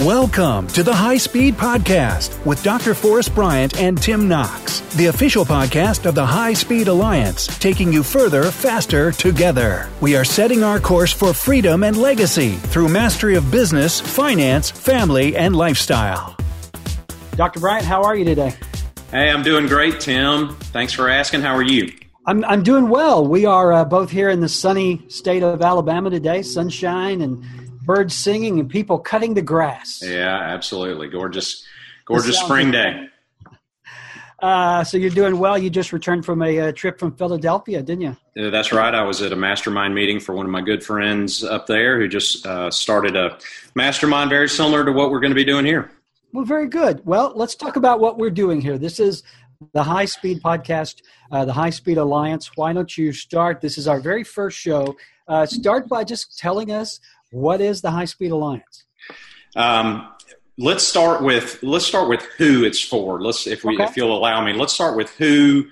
Welcome to the High Speed Podcast with Dr. Forrest Bryant and Tim Knox, the official podcast of the High Speed Alliance, taking you further, faster, together. We are setting our course for freedom and legacy through mastery of business, finance, family, and lifestyle. Dr. Bryant, how are you today? Hey, I'm doing great, Tim. Thanks for asking. How are you? I'm, I'm doing well. We are uh, both here in the sunny state of Alabama today, sunshine and birds singing and people cutting the grass. Yeah, absolutely. Gorgeous, gorgeous spring day. Uh, so you're doing well. You just returned from a, a, uh, trip from Philadelphia, didn't you? Yeah, that's right. I was at a mastermind meeting for one of my good friends up there who just uh, started a mastermind very similar to what we're going to be doing here. Well, very good. Well, let's talk about what we're doing here. This is the High Speed Podcast, uh, the High Speed Alliance. Why don't you start? This is our very first show. Uh, start by just telling us what is the High Speed Alliance? Um, let's start with let's start with who it's for. Let's if we okay. if you'll allow me, let's start with who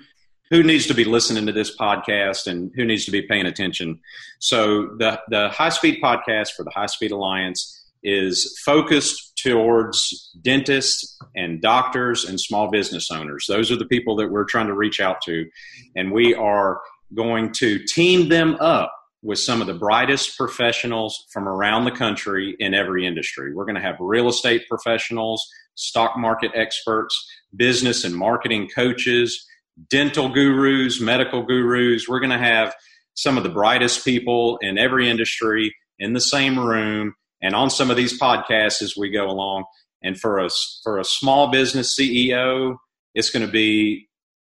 who needs to be listening to this podcast and who needs to be paying attention. So the the High Speed Podcast for the High Speed Alliance is focused towards dentists and doctors and small business owners. Those are the people that we're trying to reach out to, and we are going to team them up with some of the brightest professionals from around the country in every industry. We're going to have real estate professionals, stock market experts, business and marketing coaches, dental gurus, medical gurus. We're going to have some of the brightest people in every industry in the same room and on some of these podcasts as we go along. And for a, for a small business CEO, it's going to be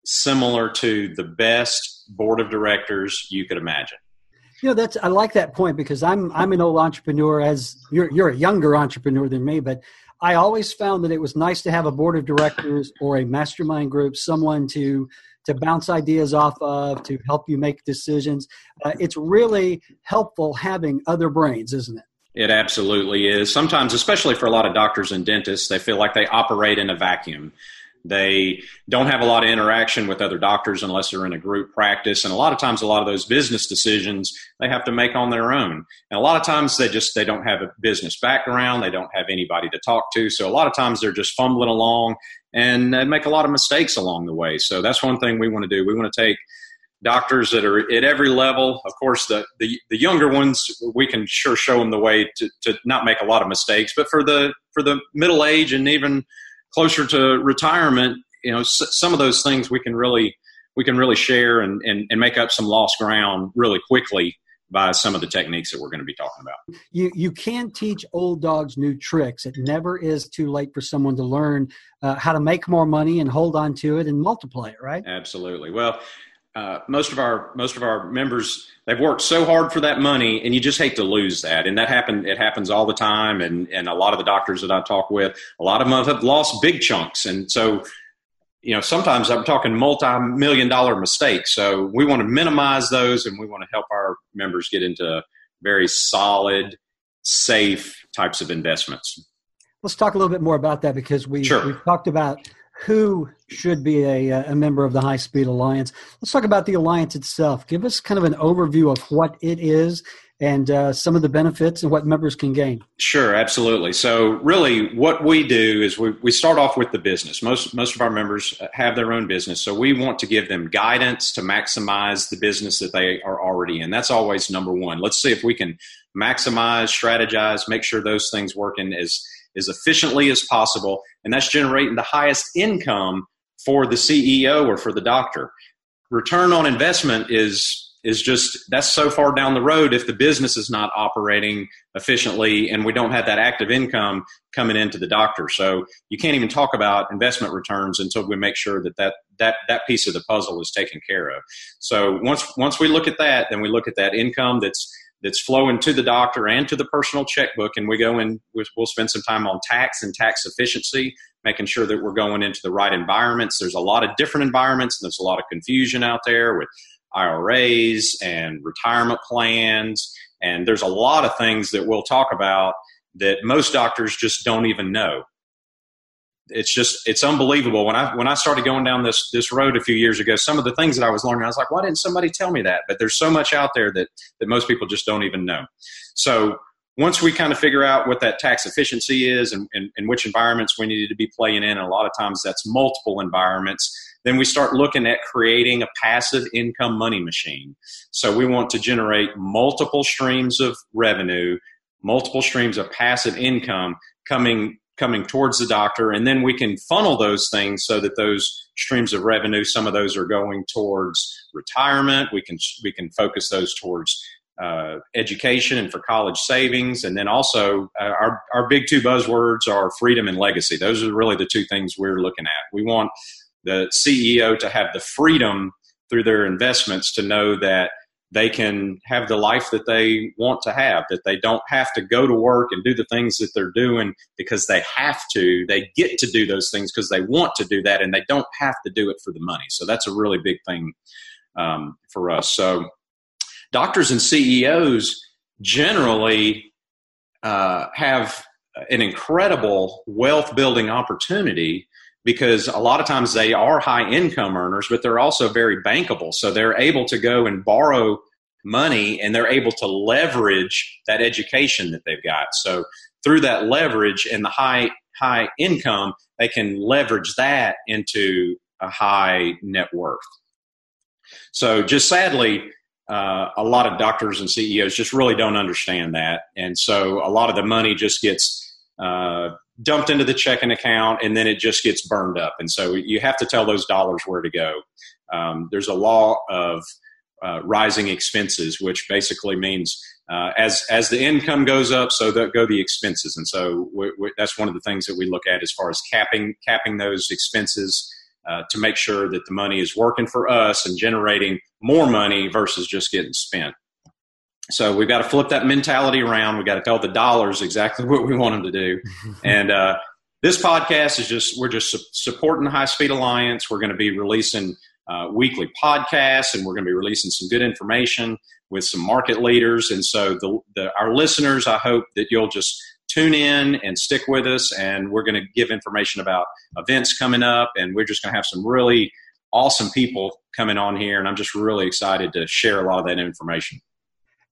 similar to the best board of directors you could imagine. You know, that's I like that point because I'm I'm an old entrepreneur as you're you're a younger entrepreneur than me, but I always found that it was nice to have a board of directors or a mastermind group, someone to to bounce ideas off of, to help you make decisions. Uh, it's really helpful having other brains, isn't it? It absolutely is. Sometimes, especially for a lot of doctors and dentists, they feel like they operate in a vacuum. They don't have a lot of interaction with other doctors unless they're in a group practice. And a lot of times, a lot of those business decisions they have to make on their own. And a lot of times, they just they don't have a business background. They don't have anybody to talk to. So a lot of times, they're just fumbling along and they make a lot of mistakes along the way. So that's one thing we want to do. We want to take doctors that are at every level. Of course, the, the, the, younger ones, we can sure show them the way to, to not make a lot of mistakes. But for the for the middle age and even closer to retirement, you know, s- some of those things we can really we can really share and, and, and make up some lost ground really quickly by some of the techniques that we're going to be talking about. You you can teach old dogs new tricks. It never is too late for someone to learn uh, how to make more money and hold on to it and multiply it. Right? Absolutely. Well, uh, most of our most of our members they've worked so hard for that money and you just hate to lose that. And that happen it happens all the time and and a lot of the doctors that I talk with a lot of them have lost big chunks. And so you know sometimes I'm talking multi-million dollar mistakes. So we want to minimize those and we want to help our members get into very solid safe types of investments. Let's talk a little bit more about that because we sure. we've talked about who should be a, a member of the High Speed Alliance. Let's talk about the alliance itself. Give us kind of an overview of what it is and uh, some of the benefits and what members can gain. Sure, absolutely. So, really, what we do is we, we start off with the business. Most most of our members have their own business, so we want to give them guidance to maximize the business that they are already in. That's always number one. Let's see if we can maximize, strategize, make sure those things working as as efficiently as possible, and that's generating the highest income for the CEO or for the doctor. Return on investment is is just that's so far down the road if the business is not operating efficiently and we don't have that active income coming into the doctor so you can't even talk about investment returns until we make sure that that that, that piece of the puzzle is taken care of so once once we look at that then we look at that income that's that's flowing to the doctor and to the personal checkbook. And we go in, we'll spend some time on tax and tax efficiency, making sure that we're going into the right environments. There's a lot of different environments, and there's a lot of confusion out there with IRAs and retirement plans. And there's a lot of things that we'll talk about that most doctors just don't even know it's just it's unbelievable. When i when i started going down this this road a few years ago some of the things that i was learning i was like why didn't somebody tell me that? But there's so much out there that that most people just don't even know. So once we kind of figure out what that tax efficiency is and, and, and which environments we need to be playing in, and a lot of times that's multiple environments, then we start looking at creating a passive income money machine. So we want to generate multiple streams of revenue, multiple streams of passive income coming coming towards the doctor and then we can funnel those things so that those streams of revenue some of those are going towards retirement we can we can focus those towards uh, education and for college savings. And then also, uh, our, our big two buzzwords are freedom and legacy. Those are really the two things we're looking at. We want the CEO to have the freedom through their investments to know that they can have the life that they want to have, that they don't have to go to work and do the things that they're doing because they have to. They get to do those things because they want to do that and they don't have to do it for the money. So that's a really big thing um, for us. So, doctors and CEOs generally uh, have an incredible wealth building opportunity because a lot of times they are high income earners, but they're also very bankable. So they're able to go and borrow money and they're able to leverage that education that they've got. So through that leverage and the high high income, they can leverage that into a high net worth. So just sadly, uh, a lot of doctors and CEOs just really don't understand that, and so a lot of the money just gets uh, dumped into the checking account, and then it just gets burned up. And so you have to tell those dollars where to go. Um, there's a law of uh, rising expenses, which basically means uh, as as the income goes up, so go the expenses, and so we, we, that's one of the things that we look at as far as capping capping those expenses uh, to make sure that the money is working for us and generating more money versus just getting spent. So we've got to flip that mentality around. We've got to tell the dollars exactly what we want them to do. and uh, this podcast is just, we're just su- supporting High Speed Alliance. We're going to be releasing uh, weekly podcasts and we're going to be releasing some good information with some market leaders. And so the, the, our listeners, I hope that you'll just tune in and stick with us. And we're going to give information about events coming up. And we're just going to have some really awesome people coming on here. And I'm just really excited to share a lot of that information.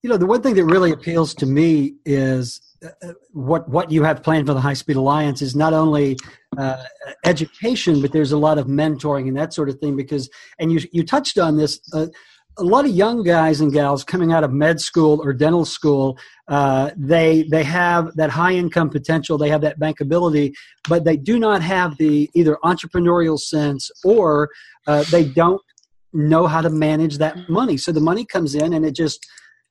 You know, the one thing that really appeals to me is uh, uh, what what you have planned for the High Speed Alliance is not only uh, education, but there's a lot of mentoring and that sort of thing. Because, and you you touched on this. Uh, a lot of young guys and gals coming out of med school or dental school, uh, they they have that high income potential, they have that bankability, but they do not have the either entrepreneurial sense or uh, they don't know how to manage that money. So the money comes in and it just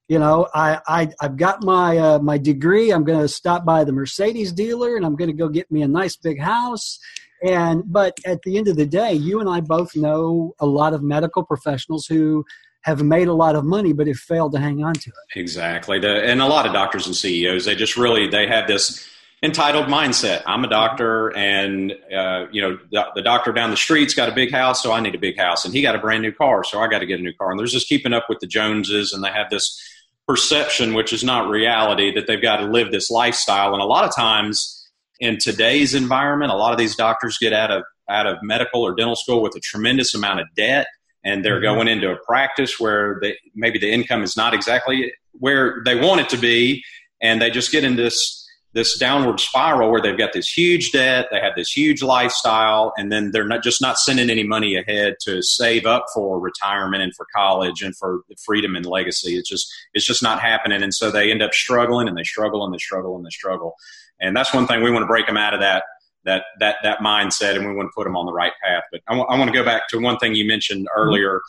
you know i, I i've got my uh, my degree i'm going to stop by the mercedes dealer and i'm going to go get me a nice big house and but at the end of the day you and i both know a lot of medical professionals who have made a lot of money but have failed to hang on to it. Exactly. And a lot of doctors and CEOs, they just really they have this entitled mindset. I'm a doctor, and uh, you know the, the, doctor down the street's got a big house, so I need a big house, and he got a brand new car, so I got to get a new car. And they're just keeping up with the Joneses, and they have this perception, which is not reality, that they've got to live this lifestyle. And a lot of times in today's environment, a lot of these doctors get out of out of medical or dental school with a tremendous amount of debt and they're mm-hmm. going into a practice where they, maybe the income is not exactly where they want it to be, and they just get in this this downward spiral where they've got this huge debt, they have this huge lifestyle, and then they're not just not sending any money ahead to save up for retirement and for college and for freedom and legacy. It's just it's just not happening, and so they end up struggling and they struggle and they struggle and they struggle, and that's one thing we want to break them out of that that that that mindset, and we want to put them on the right path. But I, w- I want to go back to one thing you mentioned earlier.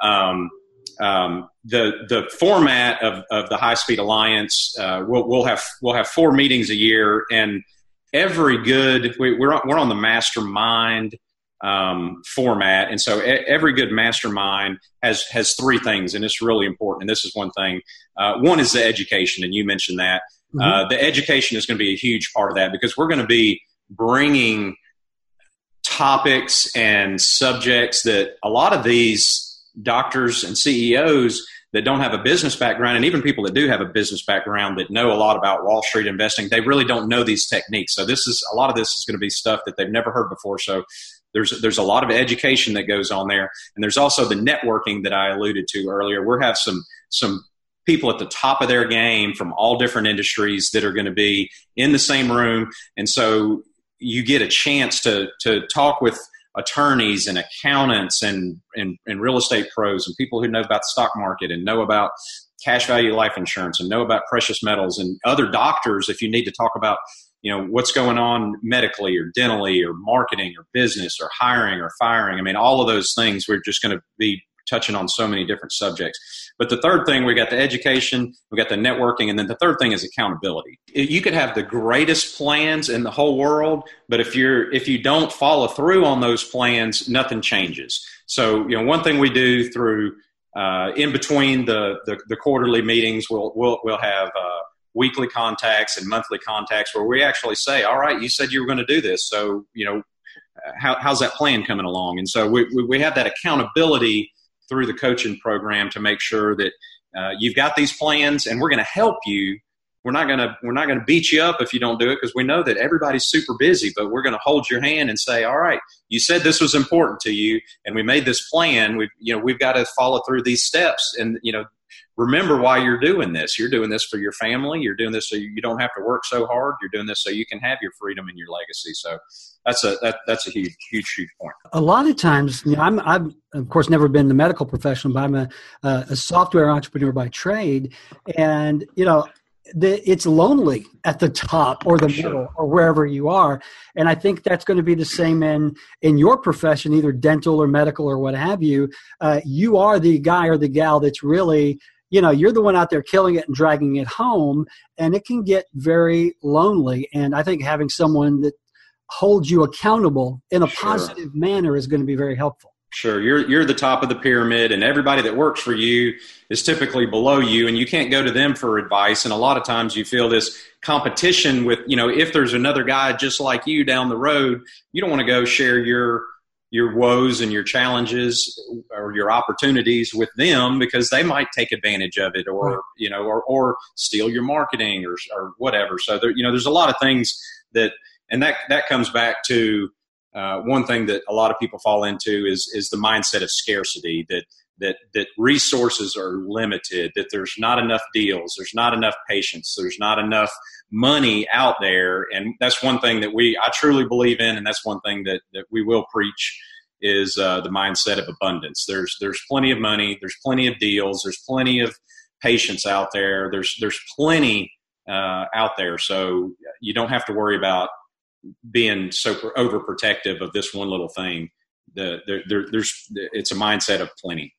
Um, um, the the format of, of the High Speed Alliance, uh, we'll, we'll have we'll have four meetings a year, and every good we, are on, we're on the mastermind um, format, and so every good mastermind has has three things, and it's really important. And this is one thing. Uh, one is the education, and you mentioned that. Mm-hmm. Uh, the education is going to be a huge part of that because we're going to be bringing topics and subjects that a lot of these doctors and CEOs that don't have a business background, and even people that do have a business background that know a lot about Wall Street investing, they really don't know these techniques. So this is a lot of this is going to be stuff that they've never heard before. So there's there's a lot of education that goes on there, and there's also the networking that I alluded to earlier. We have some some people at the top of their game from all different industries that are going to be in the same room. And so you get a chance to, to talk with attorneys and accountants and, and, and real estate pros and people who know about the stock market and know about cash value life insurance and know about precious metals and other doctors if you need to talk about you know what's going on medically or dentally or marketing or business or hiring or firing. I mean all of those things we're just going to be touching on so many different subjects but the third thing we got the education we got the networking and then the third thing is accountability you could have the greatest plans in the whole world but if you're if you don't follow through on those plans nothing changes so you know one thing we do through uh, in between the, the, the quarterly meetings, we'll we'll we'll have uh, weekly contacts and monthly contacts where we actually say, "All right, you said you were going to do this, so you know, how, how's that plan coming along?" And so we, we, we have that accountability through the coaching program to make sure that uh, you've got these plans, and we're going to help you we're not to we're not to beat you up if you don't do it because we know that everybody's super busy but we're to hold your hand and say all right you said this was important to you and we made this plan. We you know we've got to follow through these steps and you know remember why you're doing this. You're doing this for your family. You're doing this so you don't have to work so hard. You're doing this so you can have your freedom and your legacy. So that's a that, that's a huge huge huge point. A lot of times you know i'm i've of course never been the medical profession but i'm a, a software entrepreneur by trade. And you know the, it's lonely at the top or the sure. middle or wherever you are and i think that's going to be the same in in your profession either dental or medical or what have you uh, you are the guy or the gal that's really you know you're the one out there killing it and dragging it home and it can get very lonely and i think having someone that holds you accountable in a sure. positive manner is going to be very helpful Sure, you're you're the top of the pyramid, and everybody that works for you is typically below you, and you can't go to them for advice. And a lot of times, you feel this competition with you know if there's another guy just like you down the road, you don't want to go share your your woes and your challenges or your opportunities with them because they might take advantage of it or you know or or steal your marketing or or whatever. So there you know there's a lot of things that and that that comes back to uh, one thing that a lot of people fall into is is the mindset of scarcity that that that resources are limited that there's not enough deals there's not enough patients there's not enough money out there. And that's one thing that we i truly believe in and that's one thing that that we will preach is uh, the mindset of abundance. There's there's plenty of money there's plenty of deals there's plenty of patients out there there's there's plenty uh, out there. So you don't have to worry about being so overprotective of this one little thing. The, there, there, there's it's a mindset of plenty.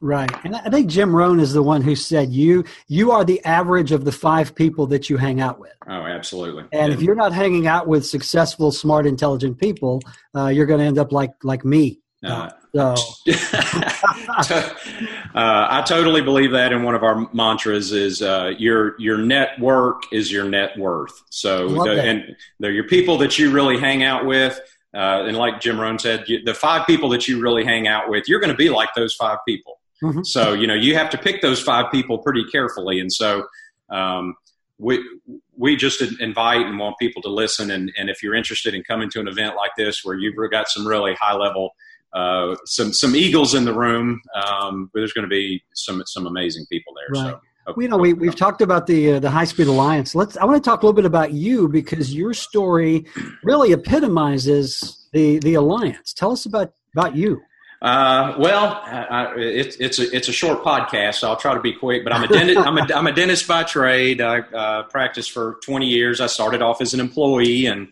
Right, and I think Jim Rohn is the one who said you you are the average of the five people that you hang out with. Oh, absolutely. And yeah. if you're not hanging out with successful, smart, intelligent people, uh, you're going to end up like like me. Uh, so. uh, I totally believe that, and one of our mantras is uh, your your network is your net worth. So, the, and they're your people that you really hang out with. Uh, and like Jim Rohn said, you, the five people that you really hang out with, you're going to be like those five people. Mm-hmm. So, you know, you have to pick those five people pretty carefully. And so, um, we we just invite and want people to listen. And, and if you're interested in coming to an event like this, where you've got some really high level uh, some some eagles in the room. Um, but there's going to be some some amazing people there. Right. So. Okay. you know, we, we've talked about the uh, the High Speed Alliance. Let's. I want to talk a little bit about you because your story really epitomizes the the alliance. Tell us about about you. Uh, well, I, it, it's a it's a short podcast, so I'll try to be quick. But I'm a dentist. I'm a I'm a dentist by trade. I uh, practiced for 20 years. I started off as an employee and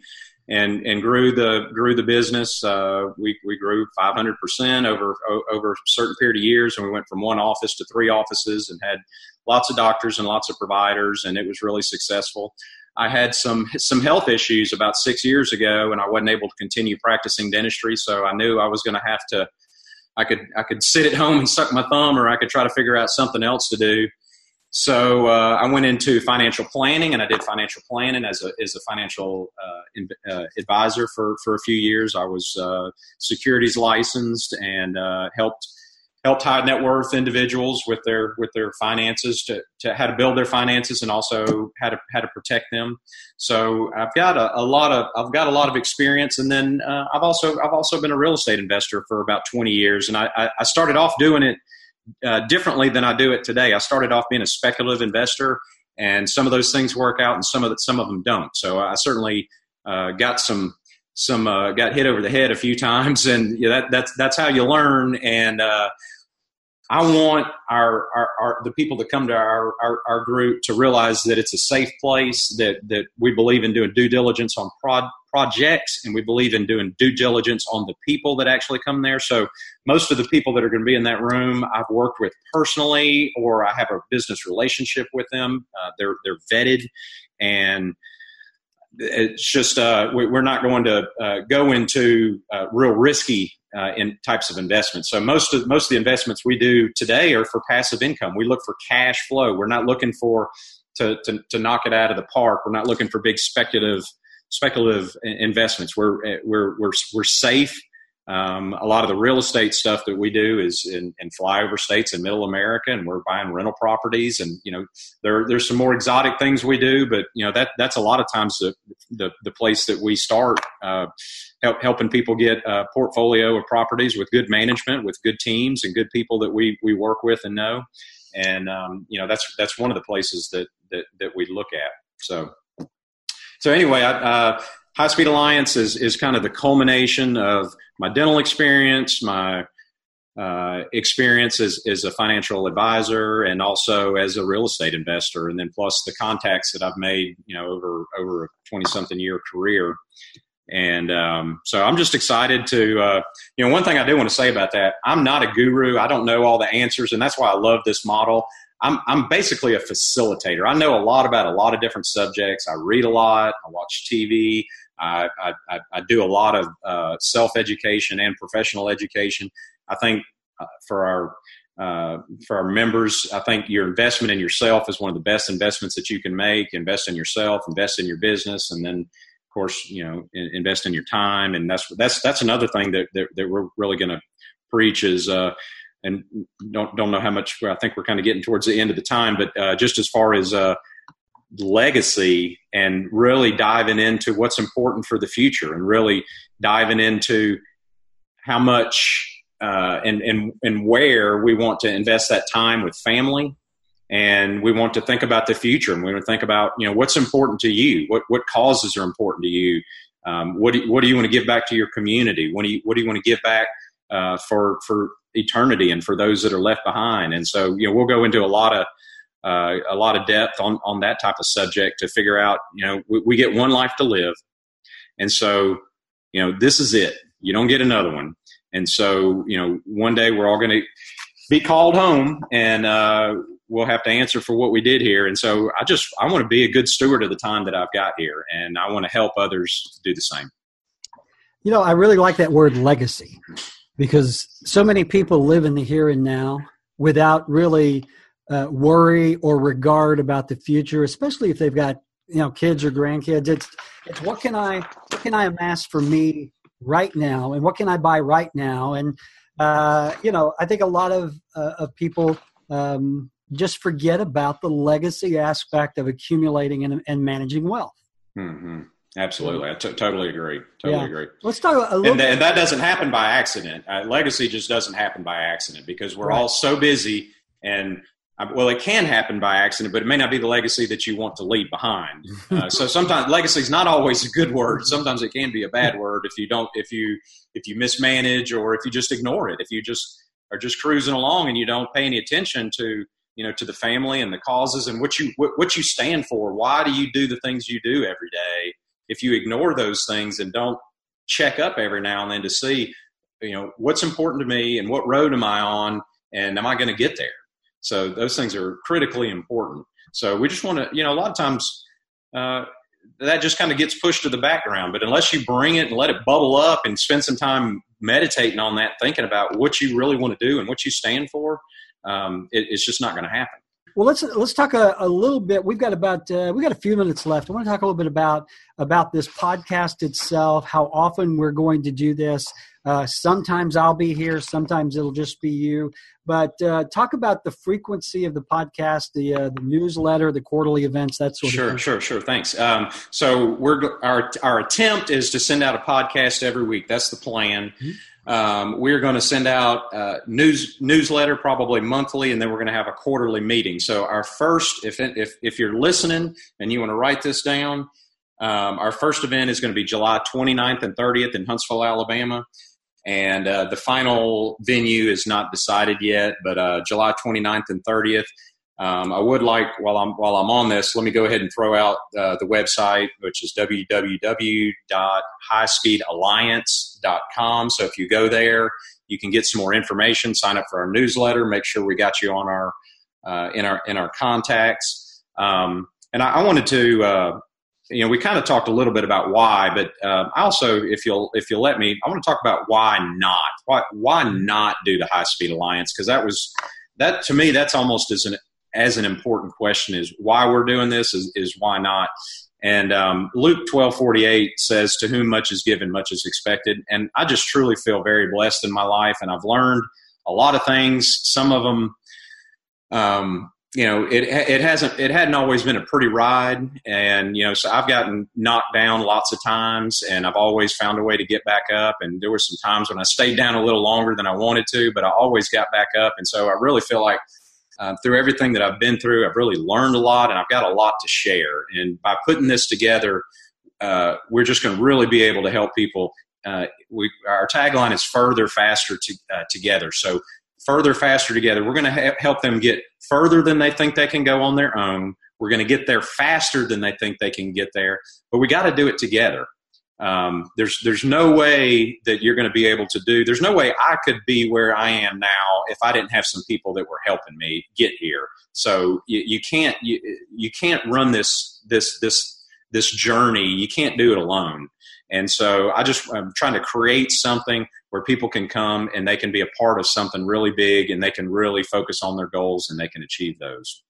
and and grew the grew the business. Uh, we we grew 500 percent over over a certain period of years, and we went from one office to three offices, and had lots of doctors and lots of providers, and it was really successful. I had some some health issues about six years ago, and I wasn't able to continue practicing dentistry. So I knew I was going to have to. I could I could sit at home and suck my thumb, or I could try to figure out something else to do. So uh, I went into financial planning, and I did financial planning as a as a financial uh, in, uh, advisor for for a few years. I was uh, securities licensed and uh, helped helped high net worth individuals with their with their finances to, to how to build their finances and also how to how to protect them. So I've got a, a lot of I've got a lot of experience, and then uh, I've also I've also been a real estate investor for about twenty years, and I, I started off doing it uh, differently than I do it today. I started off being a speculative investor, and some of those things work out, and some of the, some of them don't. So I certainly uh, got some some uh, got hit over the head a few times, and yeah, that, that's that's how you learn. And uh, I want our, our, our, the people that come to our, our, our, group to realize that it's a safe place, that, that we believe in doing due diligence on prod, projects, and we believe in doing due diligence on the people that actually come there. So most of the people that are going to be in that room, I've worked with personally, or I have a business relationship with them. Uh, they're they're vetted, and it's just uh, we, are not going to uh, go into uh, real risky uh, in types of investments. So most of most of the investments we do today are for passive income. We look for cash flow. We're not looking for to, to, to knock it out of the park. We're not looking for big speculative speculative investments. We're we're we're we're safe. Um, a lot of the real estate stuff that we do is in, in, flyover states in Middle America, and we're buying rental properties. And you know, there there's some more exotic things we do, but you know that that's a lot of times the the, the place that we start. Uh, help, helping people get a portfolio of properties with good management, with good teams, and good people that we we work with and know. And um, you know that's that's one of the places that that that we look at. So so anyway, I, uh, High Speed Alliance is is kind of the culmination of my dental experience, my uh, experience as, as a financial advisor and also as a real estate investor, and then plus the contacts that I've made, you know, over over a twenty something year career. And um, so I'm just excited to, uh, you know, one thing I do want to say about that, I'm not a guru. I don't know all the answers, and that's why I love this model. I'm, I'm basically a facilitator. I know a lot about a lot of different subjects. I read a lot. I watch TV. I, I, I do a lot of uh, self education and professional education. I think uh, for our uh, for our members, I think your investment in yourself is one of the best investments that you can make. Invest in yourself, invest in your business, and then of course, you know, invest in your time, and that's that's that's another thing that that, that we're really going to preach is. Uh, and don't don't know how much I think we're kind of getting towards the end of the time, but uh, just as far as uh, legacy and really diving into what's important for the future, and really diving into how much uh, and and and where we want to invest that time with family and we want to think about the future and we want to think about you know what's important to you what what causes are important to you um, what do, what do you want to give back to your community? What do you what do you want to give back uh, for for eternity and for those that are left behind. And so you know we'll go into a lot of uh, a lot of depth on on that type of subject to figure out you know we, we get one life to live. And so you know this is it. You don't get another one. And so you know one day we're all going to be called home and uh, we'll have to answer for what we did here. And so I just I want to be a good steward of the time that I've got here, and I want to help others do the same. You know, I really like that word legacy because so many people live in the here and now without really uh, worry or regard about the future, especially if they've got you know kids or grandkids. It's it's what can I what can I amass for me right now, and what can I buy right now, and uh, you know I think a lot of uh, of people um, just forget about the legacy aspect of accumulating and, and managing wealth. Mm-hmm. Absolutely, I t- totally agree. Totally yeah. agree. Let's talk a little. And, th- and, that doesn't happen by accident. Uh, legacy just doesn't happen by accident because we're right. all so busy. And uh, well, it can happen by accident, but it may not be the legacy that you want to leave behind. Uh, so sometimes legacy is not always a good word. Sometimes it can be a bad word if you don't, if you if you mismanage or if you just ignore it. If you just are just cruising along and you don't pay any attention to you know to the family and the causes and what you what, what you stand for why do you do the things you do every day if you ignore those things and don't check up every now and then to see you know what's important to me and what road am i on and am i going to get there so those things are critically important so we just want to you know a lot of times uh, that just kind of gets pushed to the background but unless you bring it and let it bubble up and spend some time meditating on that thinking about what you really want to do and what you stand for um, it, it's just not going to happen. Well, let's let's talk a, a, little bit. We've got about uh, we got a few minutes left. I want to talk a little bit about about this podcast itself. How often we're going to do this. Uh, sometimes I'll be here. Sometimes it'll just be you. But uh, talk about the frequency of the podcast, the uh, the newsletter, the quarterly events, that sort sure, of thing. Sure, sure, sure. Thanks. Um, so we're our our attempt is to send out a podcast every week. That's the plan. Mm-hmm. Um, we're going to send out uh, news newsletter probably monthly, and then we're going to have a quarterly meeting. So our first, if if if you're listening and you want to write this down, um, our first event is going to be July 29th and 30th in Huntsville, Alabama. And uh, the final venue is not decided yet, but uh, July 29th and 30th. Um, I would like, while I'm while I'm on this, let me go ahead and throw out uh, the website, which is www.highspeedalliance.com. So if you go there, you can get some more information, sign up for our newsletter, make sure we got you on our uh, in our in our contacts. Um, and I, I, wanted to uh, you know, we kind of talked a little bit about why, but uh, also, if you'll if you'll let me, I want to talk about why not. Why why not do the High Speed Alliance? Because that was that to me, that's almost as an as an important question is why we're doing this is, is why not. And um, Luke twelve forty eight says, "To whom much is given, much is expected." And I just truly feel very blessed in my life, and I've learned a lot of things. Some of them. Um, you know, it it hasn't it hadn't always been a pretty ride, and you know, so I've gotten knocked down lots of times, and I've always found a way to get back up. And there were some times when I stayed down a little longer than I wanted to, but I always got back up. And so I really feel like uh, through everything that I've been through, I've really learned a lot, and I've got a lot to share. And by putting this together, uh, we're just going to really be able to help people. Uh, we, our tagline is further, faster to, uh, together. So further, faster together. We're going to ha- help them get further than they think they can go on their own. We're going to get there faster than they think they can get there, but we got to do it together. Um, there's there's no way that you're going to be able to do. There's no way I could be where I am now if I didn't have some people that were helping me get here. So you, you can't you, you can't run this this this this journey. You can't do it alone. And so I just I'm trying to create something where people can come and they can be a part of something really big and they can really focus on their goals and they can achieve those.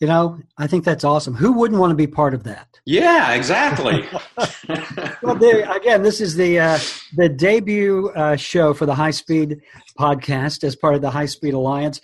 You know, I think that's awesome. Who wouldn't want to be part of that? Yeah, exactly. well, there, again, this is the uh, the debut uh, show for the High Speed podcast as part of the High Speed Alliance.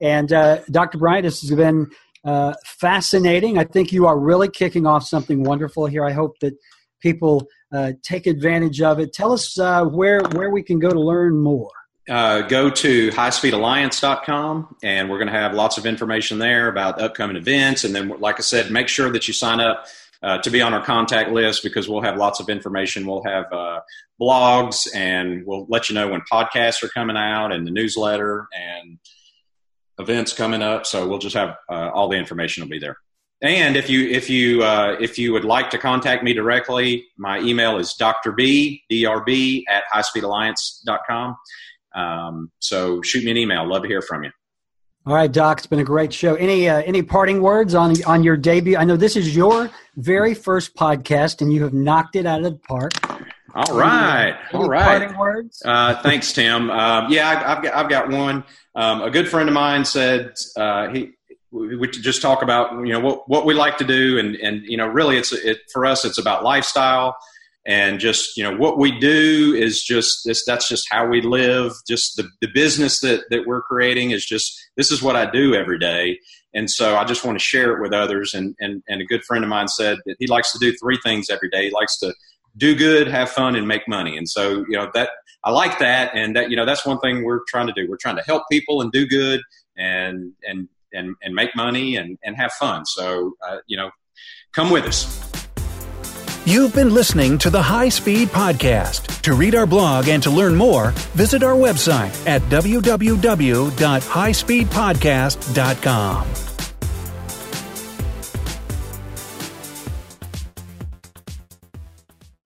And uh, Dr. Bryant, this has been uh, fascinating. I think you are really kicking off something wonderful here. I hope that people uh, take advantage of it. Tell us uh, where where we can go to learn more. Uh, go to highspeedalliance.com and we're going to have lots of information there about upcoming events. And then, like I said, make sure that you sign up uh, to be on our contact list because we'll have lots of information. We'll have uh, blogs and we'll let you know when podcasts are coming out and the newsletter and events coming up. So we'll just have uh, all the information will be there. And if you if you uh, if you would like to contact me directly, my email is drb drb at highspeedalliance.com. Um, so shoot me an email. Love to hear from you. All right, Doc. It's been a great show. Any uh, any parting words on on your debut? I know this is your very first podcast, and you have knocked it out of the park. All right, any, all right. Parting words. Uh, thanks, Tim. Uh, yeah, I, have got I've got one. Um, a good friend of mine said uh, he we just talk about you know what what we like to do and and you know really it's it for us it's about lifestyle and just you know what we do is just this that's just how we live. Just the, the business that that we're creating is just this is what i do every day. And so i just want to share it with others. And and, and a good friend of mine said that he likes to do three things every day. He likes to do good have fun and make money. And so you know that i like that. And that you know that's one thing we're trying to do. We're trying to help people and do good and and and, and make money and, and have fun. So, uh, you know, come with us. You've been listening to the High Speed Podcast. To read our blog and to learn more, visit our website at www.highspeedpodcast.com.